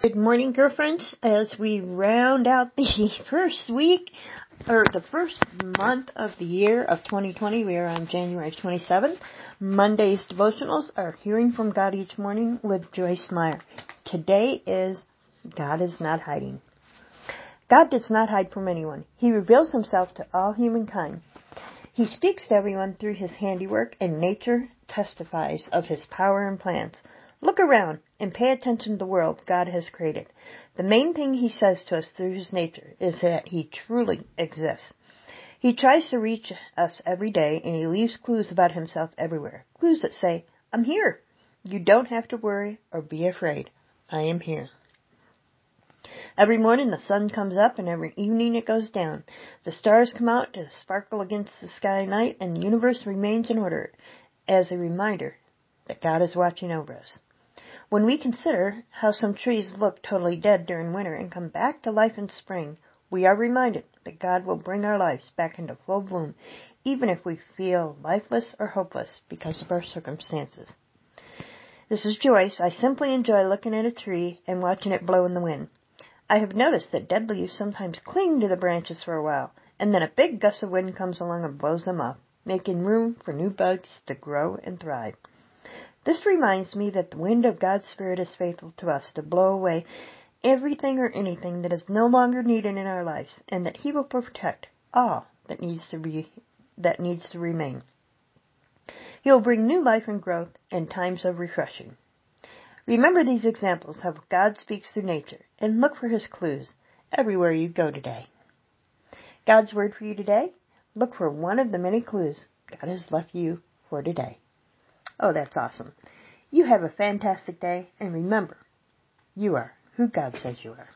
Good morning, girlfriends. As we round out the first week, or the first month of the year of 2020, we are on January 27th. Monday's devotionals are Hearing from God Each Morning with Joyce Meyer. Today is God is Not Hiding. God does not hide from anyone. He reveals himself to all humankind. He speaks to everyone through his handiwork, and nature testifies of his power and plans. Look around and pay attention to the world God has created. The main thing he says to us through his nature is that he truly exists. He tries to reach us every day and he leaves clues about himself everywhere. Clues that say, I'm here. You don't have to worry or be afraid. I am here. Every morning the sun comes up and every evening it goes down. The stars come out to sparkle against the sky at night and the universe remains in order as a reminder that God is watching over us. When we consider how some trees look totally dead during winter and come back to life in spring, we are reminded that God will bring our lives back into full bloom, even if we feel lifeless or hopeless because of our circumstances. This is Joyce. I simply enjoy looking at a tree and watching it blow in the wind. I have noticed that dead leaves sometimes cling to the branches for a while, and then a big gust of wind comes along and blows them off, making room for new buds to grow and thrive. This reminds me that the wind of God's Spirit is faithful to us to blow away everything or anything that is no longer needed in our lives, and that He will protect all that needs to be that needs to remain. He will bring new life and growth and times of refreshing. Remember these examples of God speaks through nature, and look for His clues everywhere you go today. God's word for you today: look for one of the many clues God has left you for today. Oh, that's awesome. You have a fantastic day, and remember, you are who God says you are.